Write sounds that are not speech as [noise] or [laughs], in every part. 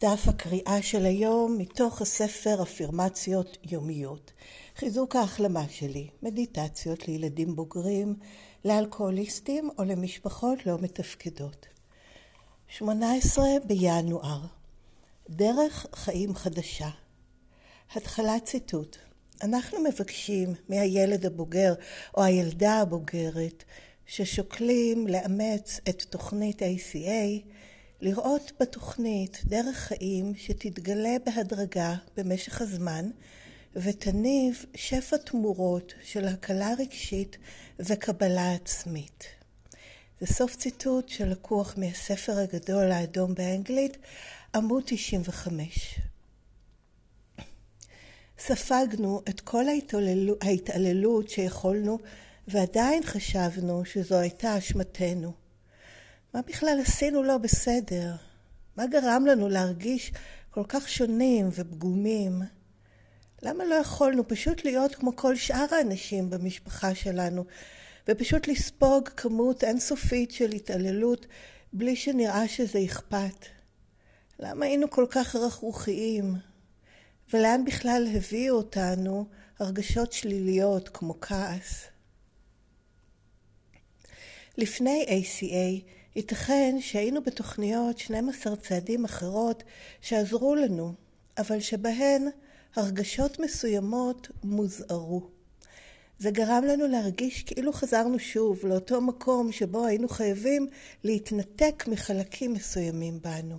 דף הקריאה של היום מתוך הספר אפירמציות יומיות. חיזוק ההחלמה שלי, מדיטציות לילדים בוגרים, לאלכוהוליסטים או למשפחות לא מתפקדות. 18 בינואר דרך חיים חדשה. התחלת ציטוט אנחנו מבקשים מהילד הבוגר או הילדה הבוגרת ששוקלים לאמץ את תוכנית ACA לראות בתוכנית דרך חיים שתתגלה בהדרגה במשך הזמן ותניב שפע תמורות של הקלה רגשית וקבלה עצמית. זה סוף ציטוט שלקוח מהספר הגדול האדום באנגלית, עמוד 95. ספגנו את כל ההתעללות שיכולנו ועדיין חשבנו שזו הייתה אשמתנו. מה בכלל עשינו לא בסדר? מה גרם לנו להרגיש כל כך שונים ופגומים? למה לא יכולנו פשוט להיות כמו כל שאר האנשים במשפחה שלנו ופשוט לספוג כמות אינסופית של התעללות בלי שנראה שזה אכפת? למה היינו כל כך רכרוכיים? ולאן בכלל הביאו אותנו הרגשות שליליות כמו כעס? לפני ACA ייתכן שהיינו בתוכניות 12 צעדים אחרות שעזרו לנו, אבל שבהן הרגשות מסוימות מוזערו. זה גרם לנו להרגיש כאילו חזרנו שוב לאותו מקום שבו היינו חייבים להתנתק מחלקים מסוימים בנו.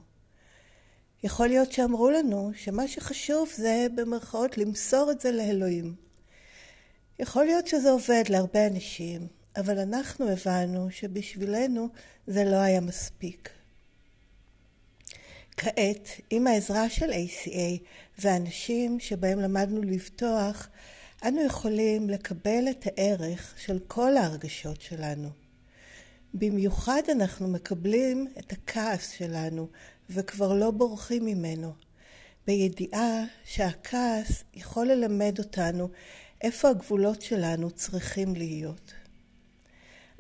יכול להיות שאמרו לנו שמה שחשוב זה במרכאות למסור את זה לאלוהים. יכול להיות שזה עובד להרבה אנשים, אבל אנחנו הבנו שבשבילנו זה לא היה מספיק. כעת, עם העזרה של ACA והאנשים שבהם למדנו לבטוח, אנו יכולים לקבל את הערך של כל ההרגשות שלנו. במיוחד אנחנו מקבלים את הכעס שלנו וכבר לא בורחים ממנו, בידיעה שהכעס יכול ללמד אותנו איפה הגבולות שלנו צריכים להיות.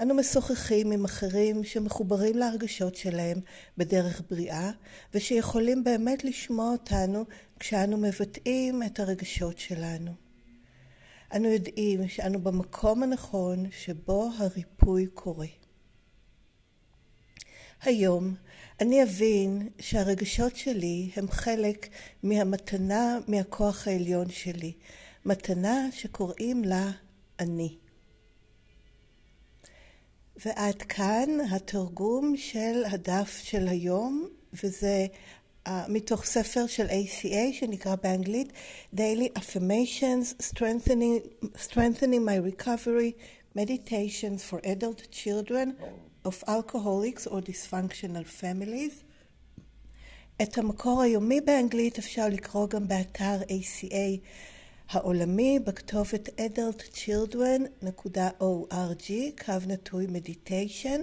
אנו משוחחים עם אחרים שמחוברים להרגשות שלהם בדרך בריאה ושיכולים באמת לשמוע אותנו כשאנו מבטאים את הרגשות שלנו. אנו יודעים שאנו במקום הנכון שבו הריפוי קורה. היום אני אבין שהרגשות שלי הם חלק מהמתנה מהכוח העליון שלי, מתנה שקוראים לה אני. ועד כאן התרגום של הדף של היום, וזה uh, מתוך ספר של ACA שנקרא באנגלית Daily Affirmations Strengthening, Strengthening My Recovery Meditations for Adult Children of Alcoholics or Dysfunctional Families. את המקור היומי באנגלית אפשר לקרוא גם באתר ACA העולמי בכתובת adultchildren.org, קו נטוי מדיטיישן,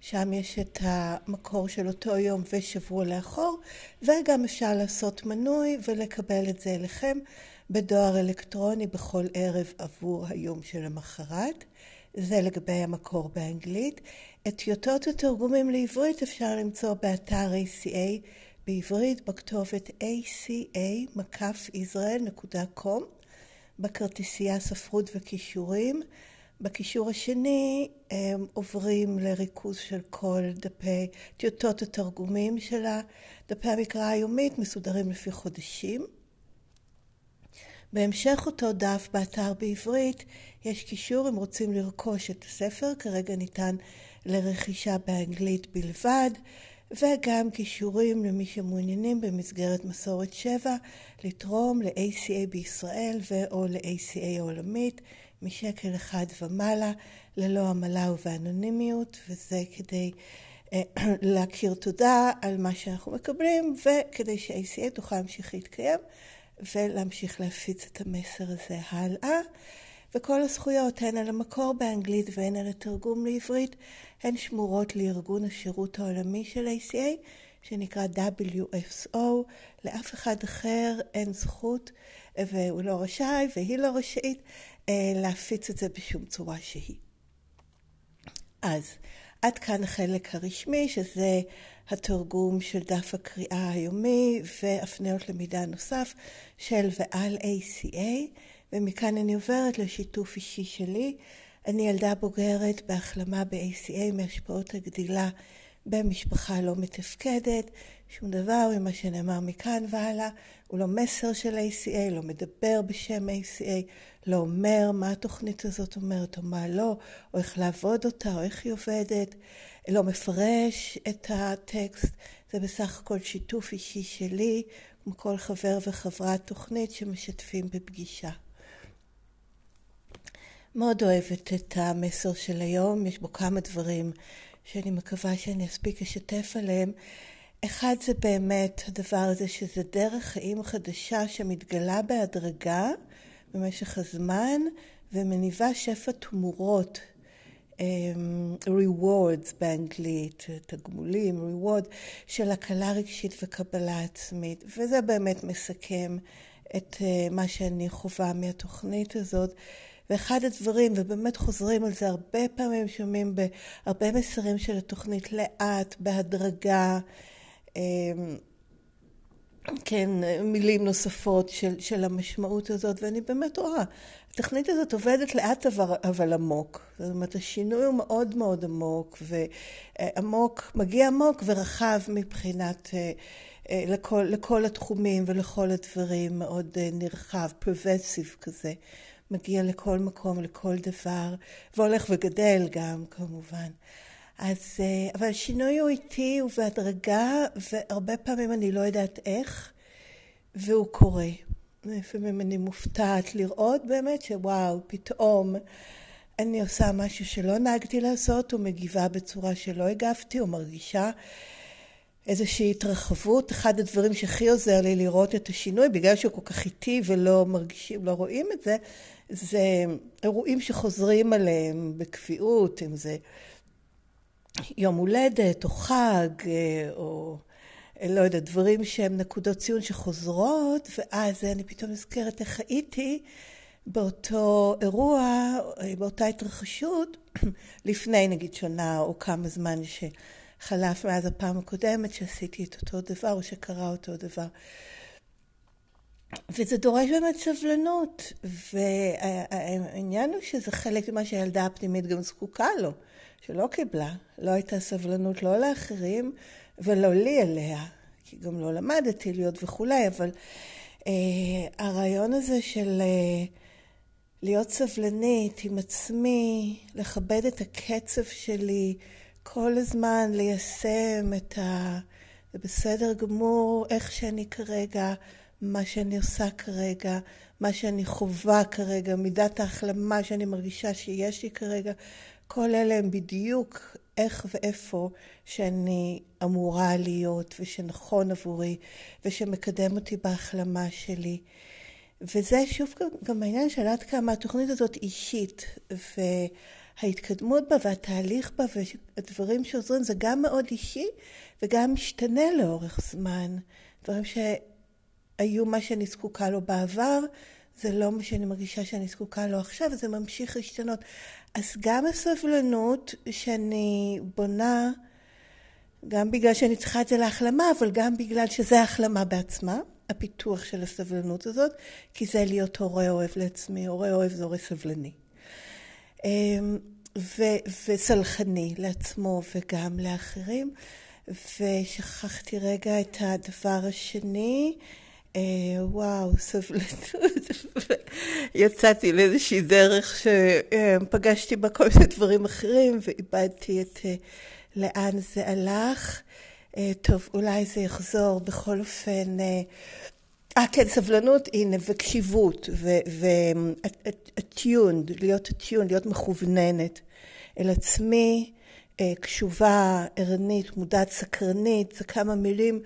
שם יש את המקור של אותו יום ושבוע לאחור, וגם אפשר לעשות מנוי ולקבל את זה אליכם בדואר אלקטרוני בכל ערב עבור היום שלמחרת. זה לגבי המקור באנגלית. את טיוטות התרגומים לעברית אפשר למצוא באתר ACA בעברית בכתובת aca.israel.com בכרטיסייה ספרות וכישורים. בקישור השני הם עוברים לריכוז של כל דפי טיוטות התרגומים של דפי המקרא היומית, מסודרים לפי חודשים. בהמשך אותו דף באתר בעברית יש קישור אם רוצים לרכוש את הספר, כרגע ניתן לרכישה באנגלית בלבד. וגם כישורים למי שמעוניינים במסגרת מסורת שבע לתרום ל-ACA בישראל ו/או ל-ACA העולמית משקל אחד ומעלה ללא עמלה ובאנונימיות וזה כדי אה, [clears throat] להכיר תודה על מה שאנחנו מקבלים וכדי ש-ACA תוכל להמשיך להתקיים ולהמשיך להפיץ את המסר הזה הלאה. וכל הזכויות, הן על המקור באנגלית והן על התרגום לעברית, הן שמורות לארגון השירות העולמי של ACA, שנקרא WSO. לאף אחד אחר אין זכות, והוא לא רשאי והיא לא רשאית, אה, להפיץ את זה בשום צורה שהיא. אז, עד כאן החלק הרשמי, שזה התרגום של דף הקריאה היומי והפניות למידע נוסף של ועל ACA, ומכאן אני עוברת לשיתוף אישי שלי. אני ילדה בוגרת בהחלמה ב-ACA מהשפעות הגדילה במשפחה לא מתפקדת, שום דבר ממה שנאמר מכאן והלאה הוא לא מסר של ACA, לא מדבר בשם ACA, לא אומר מה התוכנית הזאת אומרת או מה לא, או איך לעבוד אותה או איך היא עובדת, לא מפרש את הטקסט, זה בסך הכל שיתוף אישי שלי, כמו כל חבר וחברת תוכנית שמשתפים בפגישה. מאוד אוהבת את המסר של היום, יש בו כמה דברים שאני מקווה שאני אספיק לשתף עליהם. אחד זה באמת הדבר הזה שזה דרך חיים חדשה שמתגלה בהדרגה במשך הזמן ומניבה שפע תמורות, um, rewards באנגלית, תגמולים, reward, של הקלה רגשית וקבלה עצמית. וזה באמת מסכם את uh, מה שאני חווה מהתוכנית הזאת. ואחד הדברים, ובאמת חוזרים על זה הרבה פעמים, שומעים בהרבה מסרים של התוכנית לאט, בהדרגה, אמ, כן, מילים נוספות של, של המשמעות הזאת, ואני באמת רואה, התכנית הזאת עובדת לאט אבל, אבל עמוק. זאת אומרת, השינוי הוא מאוד מאוד עמוק, ועמוק, מגיע עמוק ורחב מבחינת, אה, אה, לכל, לכל התחומים ולכל הדברים, מאוד אה, נרחב, פרבסיב כזה. מגיע לכל מקום, לכל דבר, והולך וגדל גם כמובן. אז, אה, אבל השינוי הוא איטי ובהדרגה, והרבה פעמים אני לא יודעת איך, והוא קורה. לפעמים אני מופתעת לראות באמת שוואו, פתאום אני עושה משהו שלא נהגתי לעשות, או מגיבה בצורה שלא הגבתי, או מרגישה איזושהי התרחבות. אחד הדברים שהכי עוזר לי לראות את השינוי, בגלל שהוא כל כך איטי ולא מרגישים, לא רואים את זה, זה אירועים שחוזרים עליהם בקביעות, אם זה יום הולדת או חג או לא יודעת, דברים שהם נקודות ציון שחוזרות, ואז אני פתאום נזכרת איך הייתי באותו אירוע, באותה התרחשות, [clears throat] לפני נגיד שנה או כמה זמן שחלף מאז הפעם הקודמת שעשיתי את אותו דבר או שקרה אותו דבר. וזה דורש באמת סבלנות, והעניין הוא שזה חלק ממה שהילדה הפנימית גם זקוקה לו, שלא קיבלה, לא הייתה סבלנות לא לאחרים ולא לי אליה, כי גם לא למדתי להיות וכולי, אבל אה, הרעיון הזה של אה, להיות סבלנית עם עצמי, לכבד את הקצב שלי, כל הזמן ליישם את ה... זה בסדר גמור איך שאני כרגע, מה שאני עושה כרגע, מה שאני חווה כרגע, מידת ההחלמה שאני מרגישה שיש לי כרגע, כל אלה הם בדיוק איך ואיפה שאני אמורה להיות ושנכון עבורי ושמקדם אותי בהחלמה שלי. וזה שוב גם, גם העניין של עד כמה התוכנית הזאת אישית וההתקדמות בה והתהליך בה והדברים שעוזרים זה גם מאוד אישי וגם משתנה לאורך זמן. דברים שהיו מה שאני זקוקה לו בעבר זה לא מה שאני מרגישה שאני זקוקה לו עכשיו, זה ממשיך להשתנות. אז גם הסבלנות שאני בונה, גם בגלל שאני צריכה את זה להחלמה, אבל גם בגלל שזה החלמה בעצמה, הפיתוח של הסבלנות הזאת, כי זה להיות הורה אוהב לעצמי, הורה אוהב זה הורה סבלני. אמ, ו- וסלחני לעצמו וגם לאחרים. ושכחתי רגע את הדבר השני. אה, וואו, סבלנות. יצאתי לאיזושהי דרך שפגשתי בה כל מיני דברים אחרים ואיבדתי את אה, לאן זה הלך. אה, טוב, אולי זה יחזור בכל אופן. אה, כן, סבלנות, הנה, וקשיבות, ו-attuned, להיות attuned, להיות מכווננת אל עצמי, קשובה, ערנית, מודעת, סקרנית, זה כמה מילים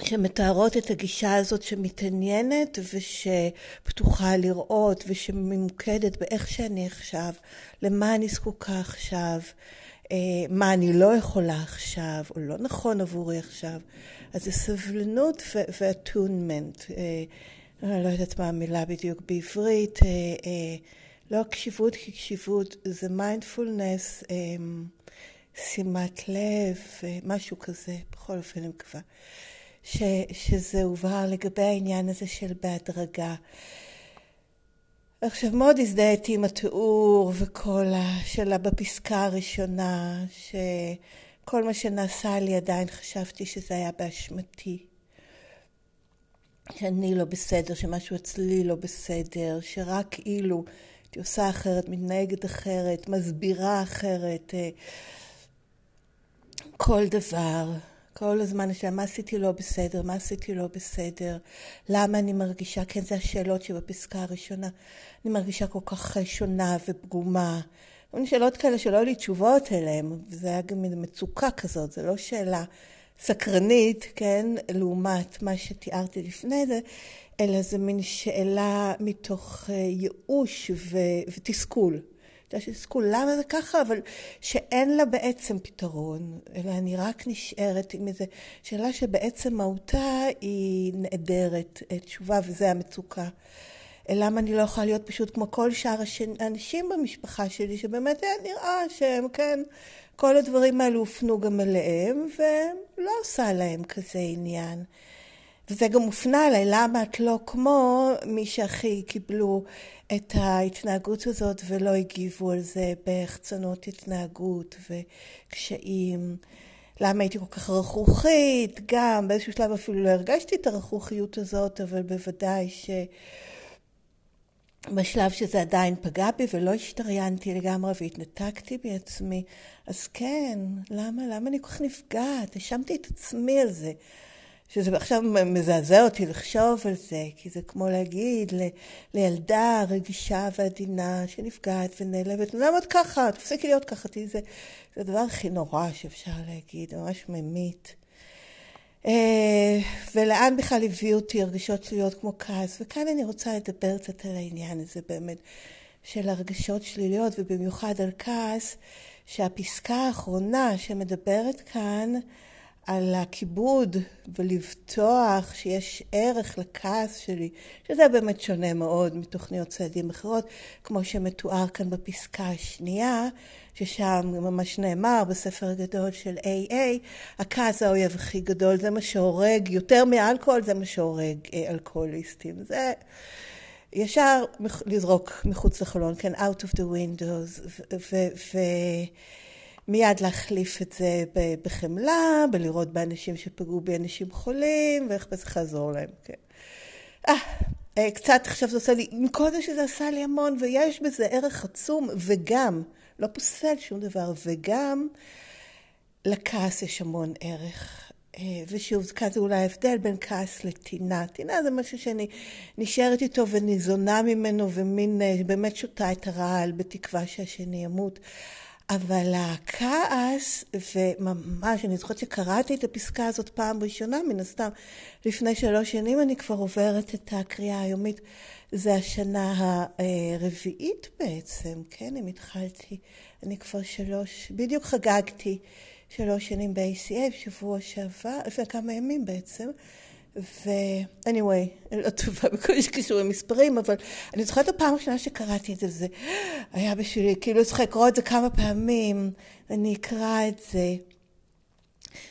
שמתארות את הגישה הזאת שמתעניינת ושפתוחה לראות ושממוקדת באיך שאני עכשיו, למה אני זקוקה עכשיו, אה, מה אני לא יכולה עכשיו, או לא נכון עבורי עכשיו. אז זה סבלנות ואטונמנט. אה, אני לא יודעת מה המילה בדיוק בעברית. אה, לא הקשיבות, כי קשיבות זה מיינדפולנס. שימת לב, משהו כזה, בכל אופן אני מקווה, ש, שזה הובהר לגבי העניין הזה של בהדרגה. עכשיו מאוד הזדהיתי עם התיאור וכל השאלה בפסקה הראשונה, שכל מה שנעשה לי עדיין חשבתי שזה היה באשמתי. שאני לא בסדר, שמשהו אצלי לא בסדר, שרק אילו הייתי עושה אחרת, מתנהגת אחרת, מסבירה אחרת, אה, כל דבר. כל הזמן השאלה, מה עשיתי לא בסדר, מה עשיתי לא בסדר, למה אני מרגישה, כן, זה השאלות שבפסקה הראשונה, אני מרגישה כל כך שונה ופגומה. כל שאלות כאלה שלא היו לי תשובות אליהן, וזה היה גם מין מצוקה כזאת, זו לא שאלה סקרנית, כן, לעומת מה שתיארתי לפני זה, אלא זה מין שאלה מתוך אה, ייאוש ו- ותסכול. תסכול, למה זה ככה? אבל שאין לה בעצם פתרון, אלא אני רק נשארת עם איזו שאלה שבעצם מהותה היא נעדרת אה, תשובה, וזה המצוקה. למה אני לא יכולה להיות פשוט כמו כל שאר האנשים במשפחה שלי, שבאמת היה נראה שהם, כן, כל הדברים האלו הופנו גם אליהם, ולא עושה להם כזה עניין. וזה גם מופנה אליי, למה את לא כמו מי שהכי קיבלו את ההתנהגות הזאת ולא הגיבו על זה בהחצנות התנהגות וקשיים. למה הייתי כל כך רכרוכית, גם באיזשהו שלב אפילו לא הרגשתי את הרכרוכיות הזאת, אבל בוודאי ש... בשלב שזה עדיין פגע בי ולא השתריינתי לגמרי והתנתקתי בעצמי, אז כן, למה, למה אני כל כך נפגעת? האשמתי את עצמי על זה. שזה עכשיו מזעזע אותי לחשוב על זה, כי זה כמו להגיד ל, לילדה רגישה ועדינה שנפגעת ונעלבת, למה את ככה? תפסיקי להיות ככה, זה, זה הדבר הכי נורא שאפשר להגיד, ממש ממית. אה, ולאן בכלל הביאו אותי הרגשות שליליות כמו כעס, וכאן אני רוצה לדבר קצת על העניין הזה באמת של הרגשות שליליות, ובמיוחד על כעס, שהפסקה האחרונה שמדברת כאן על הכיבוד ולבטוח שיש ערך לכעס שלי, שזה באמת שונה מאוד מתוכניות צעדים אחרות, כמו שמתואר כאן בפסקה השנייה, ששם ממש נאמר בספר הגדול של AA, הכעס האויב הכי גדול, זה מה שהורג, יותר מאלכוהול זה מה שהורג אה, אלכוהוליסטים. זה ישר לזרוק מחוץ לחלון, כן, out of the windows, ו... מיד להחליף את זה בחמלה, בלראות באנשים שפגעו באנשים חולים, ואיך זה לעזור להם, כן. אה, אה, קצת עכשיו זה עושה לי, עם כל זה שזה עשה לי המון, ויש בזה ערך עצום, וגם, לא פוסל שום דבר, וגם לכעס יש המון ערך. אה, ושוב, כאן זה אולי ההבדל בין כעס לטינה. טינה זה משהו שאני נשארת איתו וניזונה ממנו ומין באמת שותה את הרעל בתקווה שהשני ימות. אבל הכעס, וממש, אני זוכרת שקראתי את הפסקה הזאת פעם ראשונה, מן הסתם, לפני שלוש שנים אני כבר עוברת את הקריאה היומית. זה השנה הרביעית בעצם, כן, אם התחלתי, אני כבר שלוש, בדיוק חגגתי שלוש שנים ב-ACF, שבוע שעבר, לפני כמה ימים בעצם. ו-anyway, אני לא טובה בכל מה שקשור למספרים, אבל אני זוכרת הפעם הראשונה שקראתי את זה, זה היה בשבילי, כאילו צריכה לקרוא את זה כמה פעמים, ואני אקרא את זה.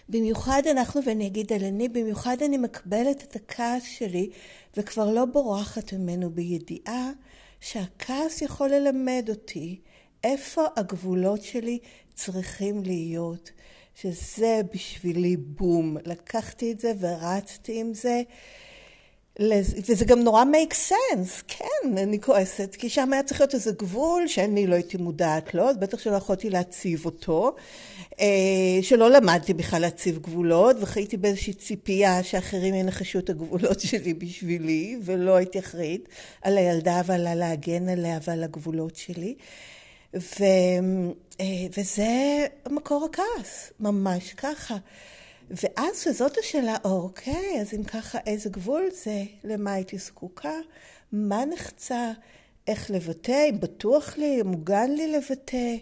במיוחד אנחנו, ואני אגיד על אני, במיוחד אני מקבלת את הכעס שלי, וכבר לא בורחת ממנו בידיעה שהכעס יכול ללמד אותי איפה הגבולות שלי צריכים להיות. שזה בשבילי בום. לקחתי את זה ורצתי עם זה. וזה גם נורא make sense, כן, אני כועסת, כי שם היה צריך להיות איזה גבול שאני לא הייתי מודעת לו, אז בטח שלא יכולתי להציב אותו, אה, שלא למדתי בכלל להציב גבולות, וחייתי באיזושהי ציפייה שאחרים ינחשו את הגבולות [laughs] שלי בשבילי, ולא הייתי אחראית על הילדה ועל להגן עליה ועל הגבולות שלי. ו, אה, וזה מקור הכעס, ממש ככה. ואז שזאת השאלה, אוקיי, אז אם ככה, איזה גבול זה? למה הייתי זקוקה? מה נחצה? איך לבטא? אם בטוח לי, מוגן לי לבטא?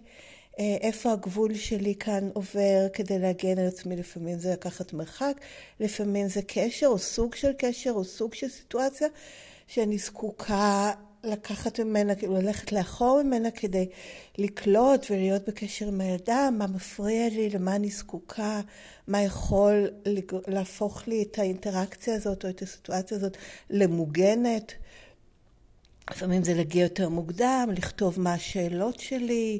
אה, איפה הגבול שלי כאן עובר כדי להגן על עצמי? לפעמים זה לקחת מרחק, לפעמים זה קשר או סוג של קשר או סוג של סיטואציה שאני זקוקה לקחת ממנה, כאילו ללכת לאחור ממנה כדי לקלוט ולהיות בקשר עם הילדה, מה מפריע לי, למה אני זקוקה, מה יכול להפוך לי את האינטראקציה הזאת או את הסיטואציה הזאת למוגנת. לפעמים זה להגיע יותר מוקדם, לכתוב מה השאלות שלי,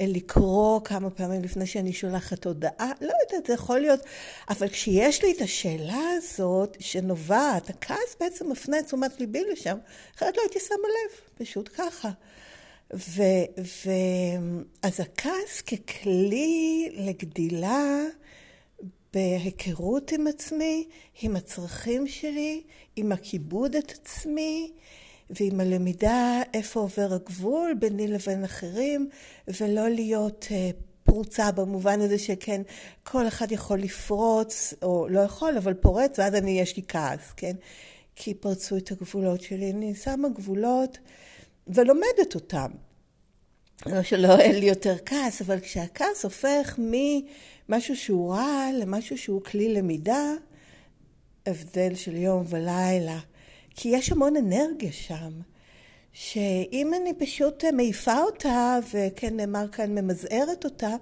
לקרוא כמה פעמים לפני שאני שולחת הודעה, לא יודעת, זה יכול להיות, אבל כשיש לי את השאלה הזאת שנובעת, הכעס בעצם מפנה את תשומת ליבי לשם, אחרת לא הייתי שמה לב, פשוט ככה. ו, ו, אז הכעס ככלי לגדילה בהיכרות עם עצמי, עם הצרכים שלי, עם הכיבוד את עצמי, ועם הלמידה איפה עובר הגבול ביני לבין אחרים, ולא להיות אה, פרוצה במובן הזה שכן, כל אחד יכול לפרוץ, או לא יכול, אבל פורץ, ואז אני, יש לי כעס, כן? כי פרצו את הגבולות שלי. אני שמה גבולות ולומדת אותם. לא שלא אין לי יותר כעס, אבל כשהכעס הופך ממשהו שהוא רע למשהו שהוא כלי למידה, הבדל של יום ולילה. כי יש המון אנרגיה שם, שאם אני פשוט מעיפה אותה, וכן נאמר כאן ממזערת אותה,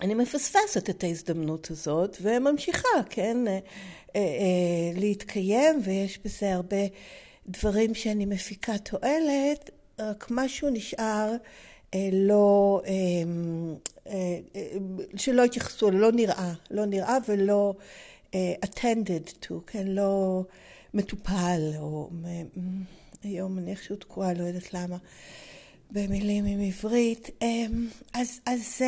אני מפספסת את ההזדמנות הזאת וממשיכה, כן, אה, אה, להתקיים, ויש בזה הרבה דברים שאני מפיקה תועלת, רק משהו נשאר אה, לא, שלא התייחסו, לא נראה, לא נראה ולא attended to, כן, לא... מטופל, או היום אני איכשהו תקועה, לא יודעת למה, במילים עם עברית. אמ, אז, אז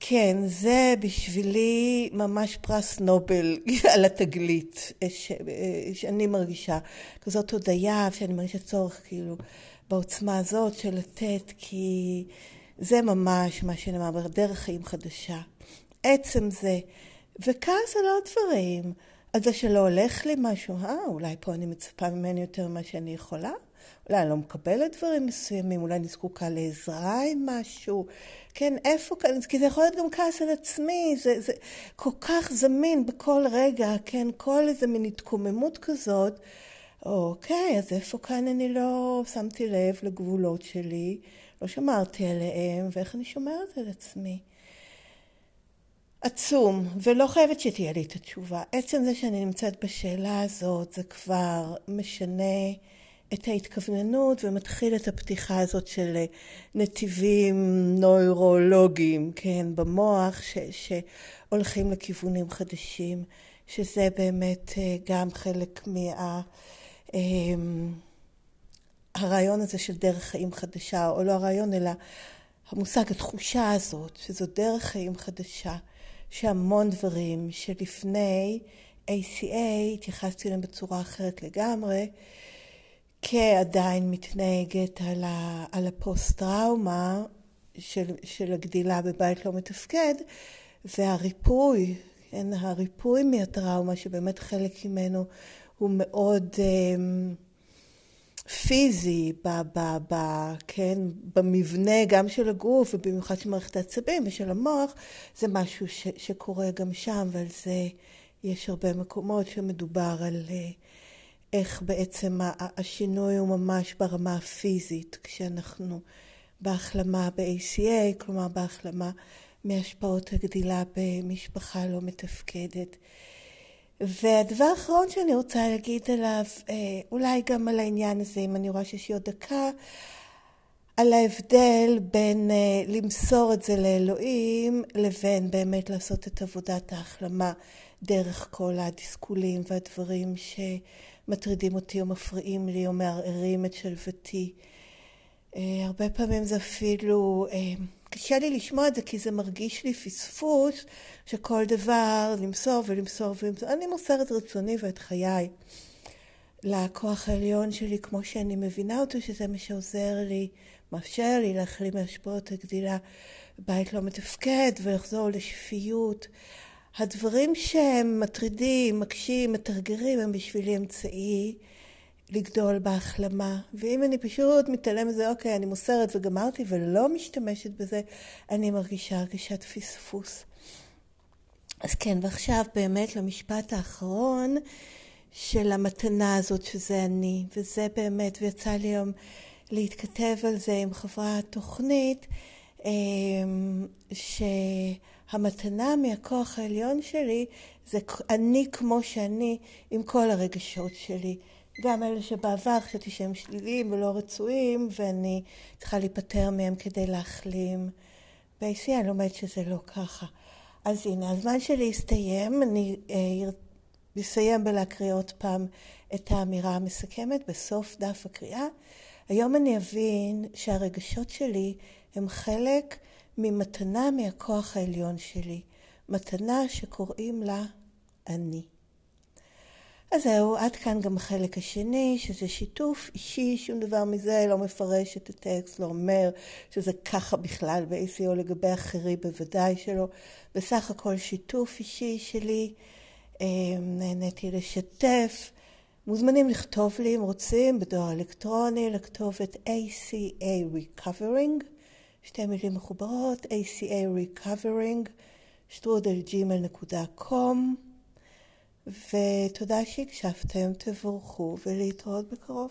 כן, זה בשבילי ממש פרס נובל [laughs] על התגלית, ש, שאני מרגישה כזאת הודיה, שאני מרגישה צורך כאילו בעוצמה הזאת של לתת, כי זה ממש מה שנאמר, בדרך חיים חדשה. עצם זה, וכעס על עוד דברים. על זה שלא הולך לי משהו, אה, אולי פה אני מצפה ממני יותר ממה שאני יכולה? אולי אני לא מקבלת דברים מסוימים, אולי אני זקוקה לעזרה עם משהו. כן, איפה כאן? כי זה יכול להיות גם כעס על עצמי, זה, זה כל כך זמין בכל רגע, כן, כל איזה מין התקוממות כזאת. אוקיי, אז איפה כאן אני לא שמתי לב לגבולות שלי, לא שמרתי עליהם, ואיך אני שומרת על עצמי? עצום, ולא חייבת שתהיה לי את התשובה. עצם זה שאני נמצאת בשאלה הזאת, זה כבר משנה את ההתכווננות ומתחיל את הפתיחה הזאת של נתיבים נוירולוגיים, כן, במוח, ש, שהולכים לכיוונים חדשים, שזה באמת אה, גם חלק מה... אמ, הרעיון הזה של דרך חיים חדשה, או לא הרעיון, אלא המושג, התחושה הזאת, שזו דרך חיים חדשה. שהמון דברים שלפני ACA התייחסתי אליהם בצורה אחרת לגמרי, כעדיין מתנהגת על, ה, על הפוסט-טראומה של, של הגדילה בבית לא מתפקד, והריפוי, כן, הריפוי מהטראומה, שבאמת חלק ממנו הוא מאוד... um, פיזי, ב, ב, ב, כן, במבנה גם של הגוף ובמיוחד של מערכת העצבים ושל המוח, זה משהו ש, שקורה גם שם ועל זה יש הרבה מקומות שמדובר על אה, איך בעצם השינוי הוא ממש ברמה הפיזית כשאנחנו בהחלמה ב-ACA, כלומר בהחלמה מהשפעות הגדילה במשפחה לא מתפקדת. והדבר האחרון שאני רוצה להגיד עליו, אה, אולי גם על העניין הזה, אם אני רואה שיש לי עוד דקה, על ההבדל בין אה, למסור את זה לאלוהים לבין באמת לעשות את עבודת ההחלמה דרך כל הדיסקולים והדברים שמטרידים אותי או מפריעים לי או מערערים את שלוותי. אה, הרבה פעמים זה אפילו קשה לי לשמוע את זה כי זה מרגיש לי פספוס שכל דבר למסור ולמסור ולמסור. אני מוסרת רצוני ואת חיי לכוח העליון שלי כמו שאני מבינה אותו, שזה מה שעוזר לי, מאפשר לי להחלים מהשפעות הגדילה בית לא מתפקד ולחזור לשפיות. הדברים שהם מטרידים, מקשים, מתרגרים, הם בשבילי אמצעי לגדול בהחלמה. ואם אני פשוט מתעלם מזה, אוקיי, אני מוסרת וגמרתי ולא משתמשת בזה, אני מרגישה הרגשת פספוס. אז כן, ועכשיו באמת למשפט האחרון, של המתנה הזאת שזה אני, וזה באמת, ויצא לי היום להתכתב על זה עם חברת תוכנית, אמ, שהמתנה מהכוח העליון שלי זה אני כמו שאני עם כל הרגשות שלי. גם אלה שבעבר חשבתי שהם שליליים ולא רצויים, ואני צריכה להיפטר מהם כדי להחלים. ב-AC אני לומדת שזה לא ככה. אז הנה, הזמן שלי הסתיים, אני אה, אסיים בלהקריא עוד פעם את האמירה המסכמת בסוף דף הקריאה. היום אני אבין שהרגשות שלי הם חלק ממתנה מהכוח העליון שלי, מתנה שקוראים לה אני. אז זהו, עד כאן גם החלק השני, שזה שיתוף אישי, שום דבר מזה לא מפרש את הטקסט, לא אומר שזה ככה בכלל ב-ACO לגבי אחרים, בוודאי שלא. בסך הכל שיתוף אישי שלי, אה, נהניתי לשתף. מוזמנים לכתוב לי אם רוצים בדואר אלקטרוני, לכתוב את ACA Recovering, שתי מילים מחוברות, ACA Recovering, שטרודלג'ימל.com ותודה שהקשבתם, תבורכו ולהתראות בקרוב.